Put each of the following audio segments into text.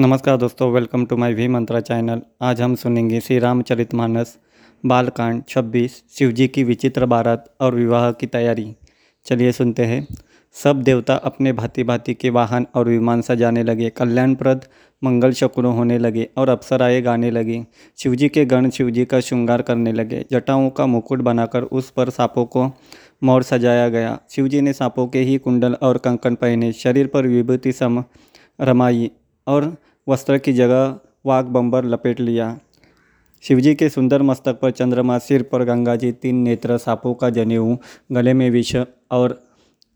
नमस्कार दोस्तों welcome to my V Mantra channel आज हम सुनेंगे श्री रामचरितमानस बालकांड 26 शिवजी की विचित्र बारात और विवाह की तैयारी। चलिए सुनते हैं। सब देवता अपने भांति भांति के वाहन और विमान सजाने लगे, कल्याणप्रद, मंगल शकुन होने लगे और अप्सराएँ गाने लगे। शिवजी के गण शिवजी का श्रृंगार करने लगे। जटाओं का मुकुट बनाकर उस पर सांपों को मोर सजाया गया। शिवजी ने सांपों के ही कुंडल और कंकन पहने। शरीर पर विभूति सम रमाई और वस्त्र की जगह वाघ बम्बर लपेट लिया। शिवजी के सुंदर मस्तक पर चंद्रमा सिर पर गंगा जी तीन नेत्र सांपों का जनेऊ गले में विष और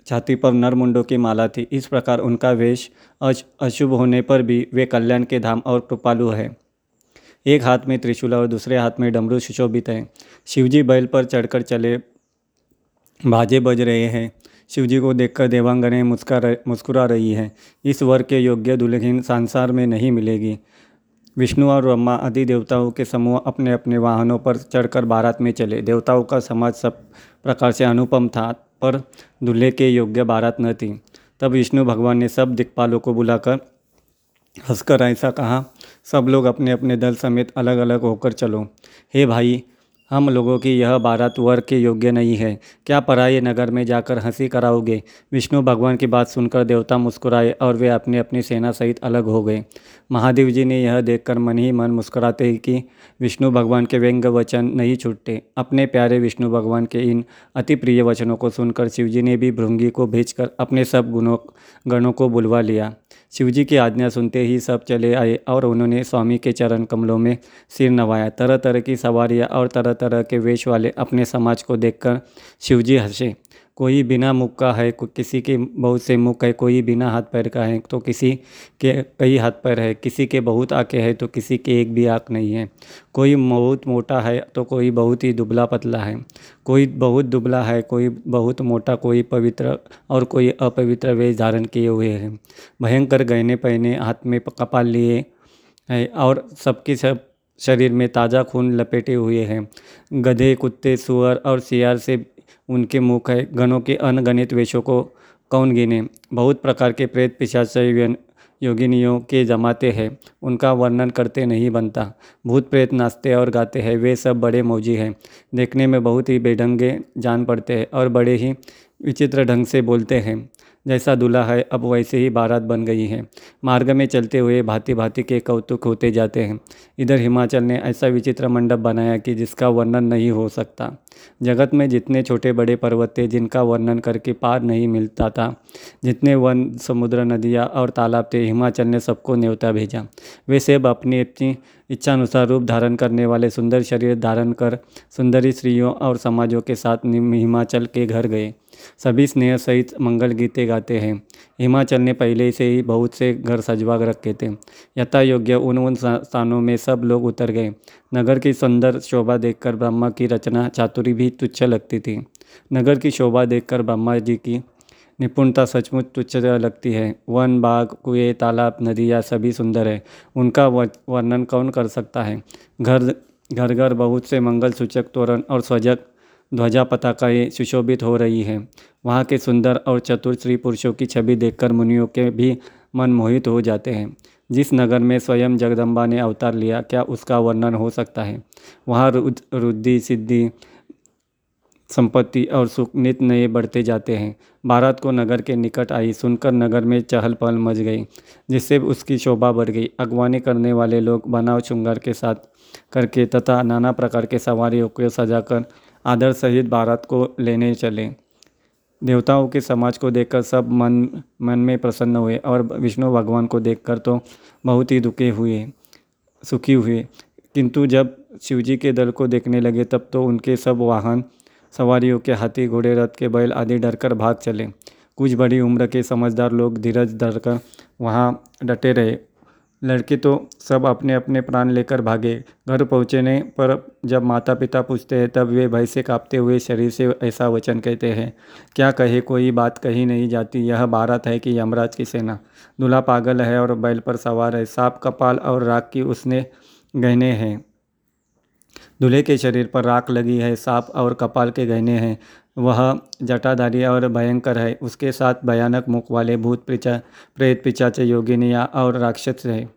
छाती पर नरमुंडों की माला थी। इस प्रकार उनका वेश अश, अशुभ होने पर भी वे कल्याण के धाम और कृपालु है। एक हाथ में त्रिशूल और दूसरे हाथ में डमरू सुशोभित है। शिवजी बैल पर चढ़कर चले बाजे बज रहे हैं। शिवजी को देखकर देवांगने मुस्कुरा मुस्कुरा रही है। इस वर के योग्य दुल्हन संसार में नहीं मिलेगी। विष्णु और ब्रह्मा आदि देवताओं के समूह अपने अपने वाहनों पर चढ़कर बारात में चले। देवताओं का समाज सब प्रकार से अनुपम था, पर दूल्हे के योग्य बारात न थी। तब विष्णु भगवान ने सब दिक्पालों को बुलाकर हंसकर ऐसा कहा, सब लोग अपने अपने दल समेत अलग अलग होकर चलो। हे भाई हम लोगों की यह बारात वर के योग्य नहीं है। क्या पराये नगर में जाकर हँसी कराओगे? विष्णु भगवान की बात सुनकर देवता मुस्कुराए और वे अपनी अपनी सेना सहित अलग हो गए। महादेव जी ने यह देखकर मन ही मन मुस्कुराते ही कि विष्णु भगवान के व्यंग वचन नहीं छूटते। अपने प्यारे विष्णु भगवान के इन अति प्रिय वचनों को सुनकर शिवजी ने भी भृंगी को भेजकर अपने सब गुणों, गणों को बुलवा लिया। शिवजी की आज्ञा सुनते ही सब चले आए और उन्होंने स्वामी के चरण कमलों में सिर नवाया। तरह तरह की सवारियाँ और तरह तरह के वेश वाले अपने समाज को देखकर शिवजी हंसे। कोई बिना मुख का है किसी के बहुत से मुख है, कोई बिना हाथ पैर का है तो किसी के कई हाथ पैर है, किसी के बहुत आँखें है तो किसी के एक भी आँख नहीं है। कोई बहुत मोटा है तो कोई बहुत ही दुबला पतला है। कोई बहुत दुबला है, कोई बहुत मोटा, कोई पवित्र और कोई अपवित्र वेश धारण किए हुए हैं। भयंकर गहने पहने, हाथ में कपाल लिए है और सबके सब शरीर में ताज़ा खून लपेटे हुए हैं। गधे, कुत्ते, सुअर और सियार से उनके मुख है। गणों के अनगणित वेशों को कौन गिने? बहुत प्रकार के प्रेत पिशाच योगिनियों के जमाते हैं। उनका वर्णन करते नहीं बनता। भूत प्रेत नाचते और गाते हैं। वे सब बड़े मौजी हैं। देखने में बहुत ही बेढंगे जान पड़ते हैं और बड़े ही विचित्र ढंग से बोलते हैं। जैसा दूल्हा है, अब वैसे ही बारात बन गई है। मार्ग में चलते हुए भांति भांति के कौतुक होते जाते हैं। इधर हिमाचल ने ऐसा विचित्र मंडप बनाया कि जिसका वर्णन नहीं हो सकता। जगत में जितने छोटे बड़े पर्वत थे, जिनका वर्णन करके पार नहीं मिलता था, जितने वन, समुद्र, नदियाँ और तालाब थे, हिमाचल ने सबको न्योता भेजा। वे सब अपनी अपनी इच्छानुसार रूप धारण करने वाले सुंदर शरीर धारण कर सुंदरी स्त्रियों और समाजों के साथ हिमाचल के घर गए। सभी स्नेह सहित मंगल गीते गाते हैं। हिमाचल ने पहले से ही बहुत से घर सजवा रखे थे। यथा योग्य उन उन स्थानों में सब लोग उतर गए। नगर की सुंदर शोभा देखकर ब्रह्मा की रचना चातुरी भी तुच्छ लगती थी। नगर की शोभा देखकर ब्रह्मा जी की निपुणता सचमुच तुच्छ लगती है। वन बाग, कुएँ, तालाब नदियाँ सभी सुंदर है। उनका वर्णन कौन कर सकता है? घर घर घर बहुत से मंगल सूचक तोरण और स्वजक ध्वजा पताकाएँ सुशोभित हो रही हैं। वहाँ के सुंदर और चतुर स्त्री पुरुषों की छवि देखकर मुनियों के भी मन मोहित हो जाते हैं। जिस नगर में स्वयं जगदम्बा ने अवतार लिया, क्या उसका वर्णन हो सकता है? वहाँ रुद्धि, सिद्धि, संपत्ति और सुख नित नए बढ़ते जाते हैं। भारत को नगर के निकट आई सुनकर नगर में चहल पहल मच गई, जिससे उसकी शोभा बढ़ गई। अगवानी करने वाले लोग बनाव श्रृंगार के साथ करके तथा नाना प्रकार के सवारियों को सजाकर आदर सहित भारत को लेने चले। देवताओं के समाज को देखकर सब मन मन में प्रसन्न हुए और विष्णु भगवान को देखकर तो बहुत ही दुखे हुए, सुखी हुए। किंतु जब शिवजी के दल को देखने लगे, तब तो उनके सब वाहन, सवारियों के हाथी, घोड़े, रथ के बैल आदि डरकर भाग चले। कुछ बड़ी उम्र के समझदार लोग धीरज धरकर वहाँ डटे रहे। लड़के तो सब अपने अपने प्राण लेकर भागे। घर पहुँचने पर जब माता पिता पूछते हैं, तब वे भय से कांपते हुए शरीर से ऐसा वचन कहते हैं, क्या कहे, कोई बात कही नहीं जाती। यह बारात है कि यमराज की सेना दूल्हा पागल है और बैल पर सवार है। सांप, कपाल और राख की उसने गहने हैं। दूल्हे के शरीर पर राख लगी है। सांप और कपाल के गहने हैं। वह जटाधारी और भयंकर है। उसके साथ भयानक मुख वाले भूत पिचा, प्रेत पिचाचे योगिनिया और राक्षस है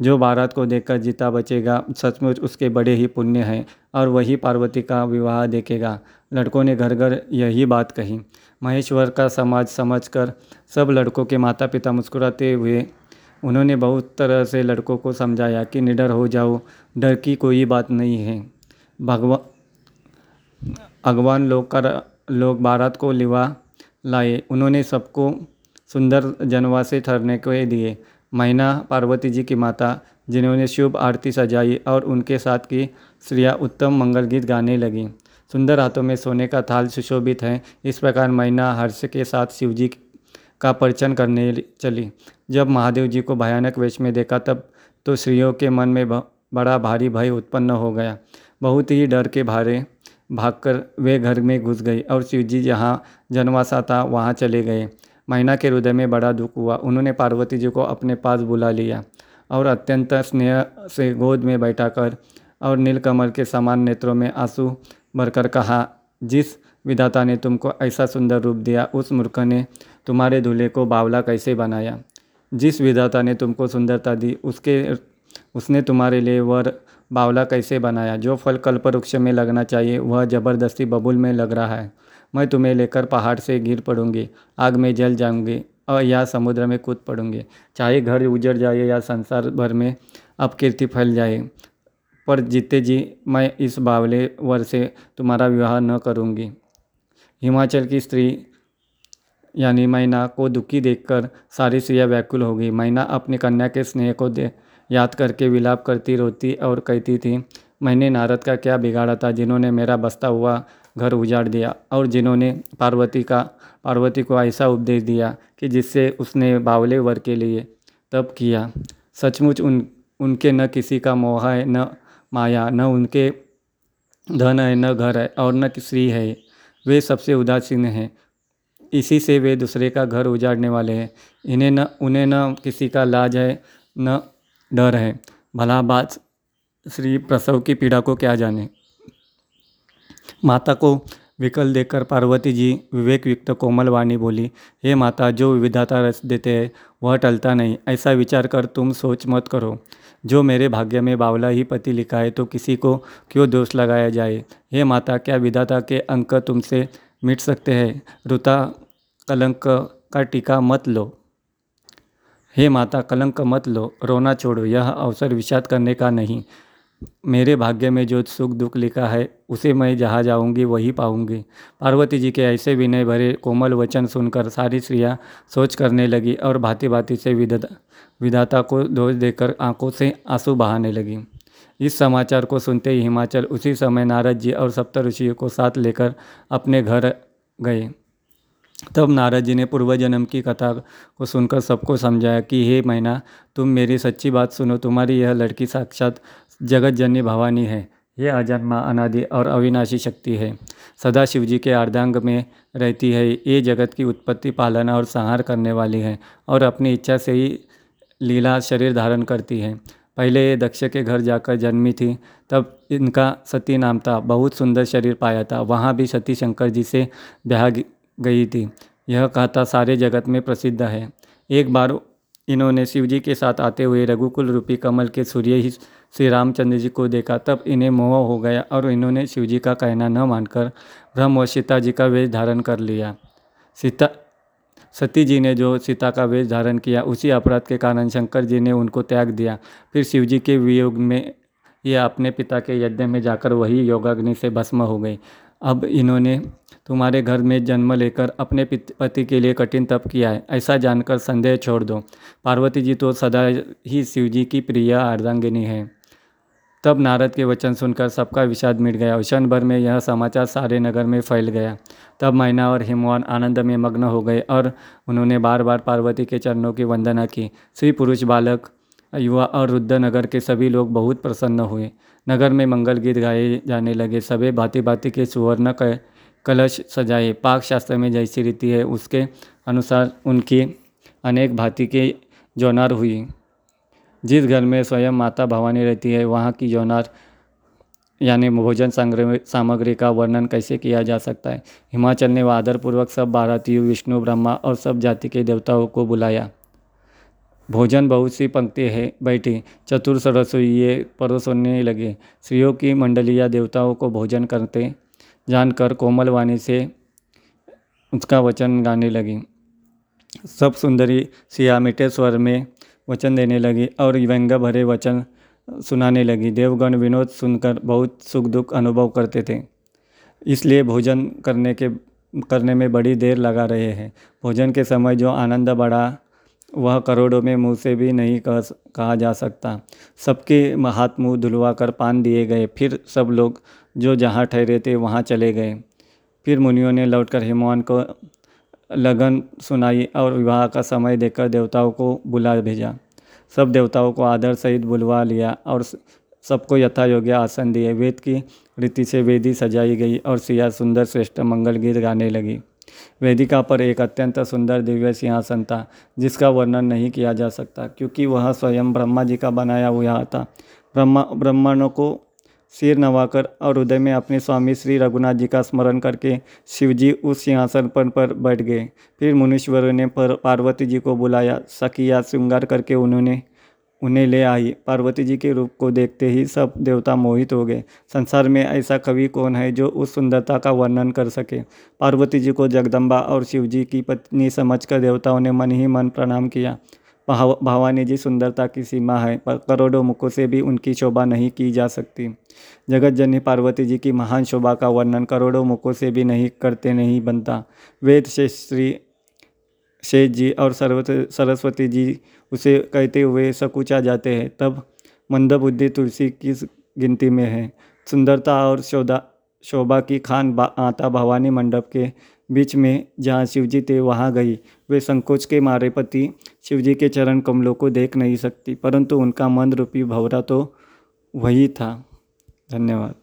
जो बारात को देखकर जीता बचेगा, सचमुच उसके बड़े ही पुण्य हैं और वही पार्वती का विवाह देखेगा। लड़कों ने घर घर यही बात कही। महेश्वर का समाज समझकर सब लड़कों के माता पिता मुस्कुराते हुए उन्होंने बहुत तरह से लड़कों को समझाया कि निडर हो जाओ, डर की कोई बात नहीं है। भगवान भगवान लोग कर लोग बारात को लिवा लाए। उन्होंने सबको सुंदर जनवासे ठहरने के दिए। मैना पार्वती जी की माता, जिन्होंने शुभ आरती सजाई और उनके साथ की श्रिया उत्तम मंगल गीत गाने लगी। सुंदर हाथों में सोने का थाल सुशोभित है। इस प्रकार मैना हर्ष के साथ शिवजी का परिचन करने चली। जब महादेव जी को भयानक वेश में देखा तब तो स्त्रियों के मन में बड़ा भारी भय उत्पन्न हो गया। बहुत ही डर के भारे भागकर वे घर में घुस गई और शिवजी जहाँ जनवासा था, वहाँ चले गए। मैना के हृदय में बड़ा दुख हुआ। उन्होंने पार्वती जी को अपने पास बुला लिया और अत्यंत स्नेह से गोद में बैठाकर और नीलकमल के समान नेत्रों में आँसू भरकर कहा, जिस विधाता ने तुमको ऐसा सुंदर रूप दिया, उस मूर्ख ने तुम्हारे दूल्हे को बावला कैसे बनाया? जिस विधाता ने तुमको सुंदरता दी, उसके, उसने तुम्हारे लिए वर बावला कैसे बनाया? जो फल कल्प वृक्ष में लगना चाहिए, वह ज़बरदस्ती बबुल में लग रहा है। मैं तुम्हें लेकर पहाड़ से गिर पड़ूँगी, आग में जल जाऊँगी और या समुद्र में कूद पड़ूँगी। चाहे घर उजड़ जाए या संसार भर में अपकीर्ति फैल जाए, पर जीते जी, मैं इस बावले वर से तुम्हारा विवाह न करूँगी। हिमाचल की स्त्री, यानी मैना को दुखी देखकर सारी स्त्रियाँ व्याकुल हो गई। मैना अपनी कन्या के स्नेह को दे याद करके विलाप करती रोती और कहती थी, मैंने नारद का क्या बिगाड़ा था जिन्होंने मेरा बसता हुआ घर उजाड़ दिया और जिन्होंने पार्वती का, पार्वती को ऐसा उपदेश दिया कि जिससे उसने बावले वर के लिए तब किया। सचमुच उन, उनके न किसी का मोह है, न माया, न उनके धन है, न घर है और न स्त्री है। वे सबसे उदासीन हैं। इसी से वे दूसरे का घर उजाड़ने वाले हैं। इन्हें न, उन्हें न किसी का लाज है, न डर है। भला बात श्री प्रसव की पीड़ा को क्या जाने? माता को विकल देखकर पार्वती जी विवेक युक्त कोमल वाणी बोली, हे माता, जो विविधता रस देते हैं, वह टलता नहीं। ऐसा विचार कर तुम सोच मत करो। जो मेरे भाग्य में बावला ही पति लिखा है तो किसी को क्यों दोष लगाया जाए? हे माता, क्या विधाता के अंक तुमसे मिट सकते हैं? रुता कलंक का टीका मत लो। हे माता, कलंक मत लो, रोना छोड़ो, यह अवसर विषाद करने का नहीं। मेरे भाग्य में जो सुख दुख लिखा है, उसे मैं जहाँ जाऊँगी, वही पाऊँगी। पार्वती जी के ऐसे विनय भरे कोमल वचन सुनकर सारी स्त्रियाँ सोच करने लगी और भांति भांति से विधाता विधाता को दोष देकर आँखों से आँसू बहाने लगी। इस समाचार को सुनते ही हिमाचल उसी समय नारद जी और सप्त ऋषियों को साथ लेकर अपने घर गए। तब नारद जी ने पूर्व जन्म की कथा को सुनकर सबको समझाया कि, हे मैना, तुम मेरी सच्ची बात सुनो। तुम्हारी यह लड़की साक्षात जगत जननी भवानी है। ये अजन्मा अनादि और अविनाशी शक्ति है। सदा शिव जी के अर्धांग में रहती है। ये जगत की उत्पत्ति, पालना और संहार करने वाली है और अपनी इच्छा से ही लीला शरीर धारण करती है। पहले ये दक्ष के घर जाकर जन्मी थी। तब इनका सती नाम था। बहुत सुंदर शरीर पाया था। वहाँ भी सती शंकर जी से ब्याह गई थी। यह कहता, सारे जगत में प्रसिद्ध है। एक बार इन्होंने शिवजी के साथ आते हुए रघुकुल रूपी कमल के सूर्य ही श्री रामचंद्र जी को देखा, तब इन्हें मोह हो गया और इन्होंने शिवजी का कहना न मानकर ब्रह्म और सीता जी का वेश धारण कर लिया। सीता, सती जी ने जो सीता का वेश धारण किया, उसी अपराध के कारण शंकर जी ने उनको त्याग दिया। फिर शिव जी के वियोग में ये अपने पिता के यज्ञ में जाकर वही योगाग्नि से भस्म हो गई। अब इन्होंने तुम्हारे घर में जन्म लेकर अपने पति के लिए कठिन तप किया है। ऐसा जानकर संदेह छोड़ दो। पार्वती जी तो सदा ही शिव जी की प्रिय अर्धांगिनी है। तब नारद के वचन सुनकर सबका विषाद मिट गया। क्षण भर में यह समाचार सारे नगर में फैल गया। तब मैना और हिमवान आनंद में मग्न हो गए और उन्होंने बार बार पार्वती के चरणों की वंदना की। स्त्री पुरुष बालक युवा और रुद्र नगर के सभी लोग बहुत प्रसन्न हुए। नगर में मंगल गीत गाए जाने लगे। सभी भांति भांति के सुवर्ण कलश सजाए। पाक शास्त्र में जैसी रीति है, उसके अनुसार उनकी अनेक भांति के जौनार हुई। जिस घर में स्वयं माता भवानी रहती है, वहाँ की जौनार, यानी भोजन सामग्री का वर्णन कैसे किया जा सकता है? हिमाचल ने आदरपूर्वक सब भारतीय, विष्णु, ब्रह्मा और सब जाति के देवताओं को बुलाया। भोजन बहुत सी पंक्ति है, बैठी। चतुर रसोइये परोसने लगे। स्त्रियों की मंडलियाँ देवताओं को भोजन करते जानकर कोमल वाणी से उसका वचन गाने लगी। सब सुंदरी सिया मीठे स्वर में वचन देने लगी और व्यंग भरे वचन सुनाने लगी। देवगण विनोद सुनकर बहुत सुख दुख अनुभव करते थे। इसलिए भोजन करने के, करने में बड़ी देर लगा रहे हैं। भोजन के समय जो आनंद बढ़ा वह करोड़ों में मुँह से भी नहीं कह कहा जा सकता। सबके हाथ मुँह धुलवा कर पान दिए गए। फिर सब लोग जो जहाँ ठहरे थे वहाँ चले गए। फिर मुनियों ने लौटकर हिमवान को लगन सुनाई और विवाह का समय देकर देवताओं को बुला भेजा। सब देवताओं को आदर सहित बुलवा लिया और सबको यथा योग्य आसन दिए। वेद की रीति से वेदी सजाई गई और सिया सुंदर श्रेष्ठ मंगल गीत गाने लगी। वेदिका पर एक अत्यंत सुंदर दिव्य सिंहासन था जिसका वर्णन नहीं किया जा सकता क्योंकि वह स्वयं ब्रह्मा जी का बनाया हुआ था। ब्रह्मा ब्राह्मणों को सिर नवाकर और हृदय में अपने स्वामी श्री रघुनाथ जी का स्मरण करके शिवजी उस सिंहासन पर, पर बैठ गए। फिर मुनीश्वरों ने पर पार्वती जी को बुलाया सखिया श्रृंगार करके उन्होंने उन्हें ले आई। पार्वती जी के रूप को देखते ही सब देवता मोहित हो गए। संसार में ऐसा कवि कौन है जो उस सुंदरता का वर्णन कर सके? पार्वती जी को जगदम्बा और शिव जी की पत्नी समझकर देवताओं ने मन ही मन प्रणाम किया। भाव, भवानी जी सुंदरता की सीमा है, पर करोड़ों मुखों से भी उनकी शोभा नहीं की जा सकती। जगत जननी पार्वती जी की महान शोभा का वर्णन करोड़ों मुखों से भी नहीं करते नहीं बनता। वेद से श्री, शेष जी और सरस्वती जी उसे कहते हुए सकुचा जाते हैं। तब मंदबुद्धि तुलसी की गिनती में है? सुंदरता और शोधा शोभा की खान आता भवानी मंडप के बीच में जहाँ शिवजी थे, वहाँ गई। वे संकोच के मारे पति शिवजी के चरण कमलों को देख नहीं सकती, परंतु उनका मन रूपी भवरा तो वही था। धन्यवाद।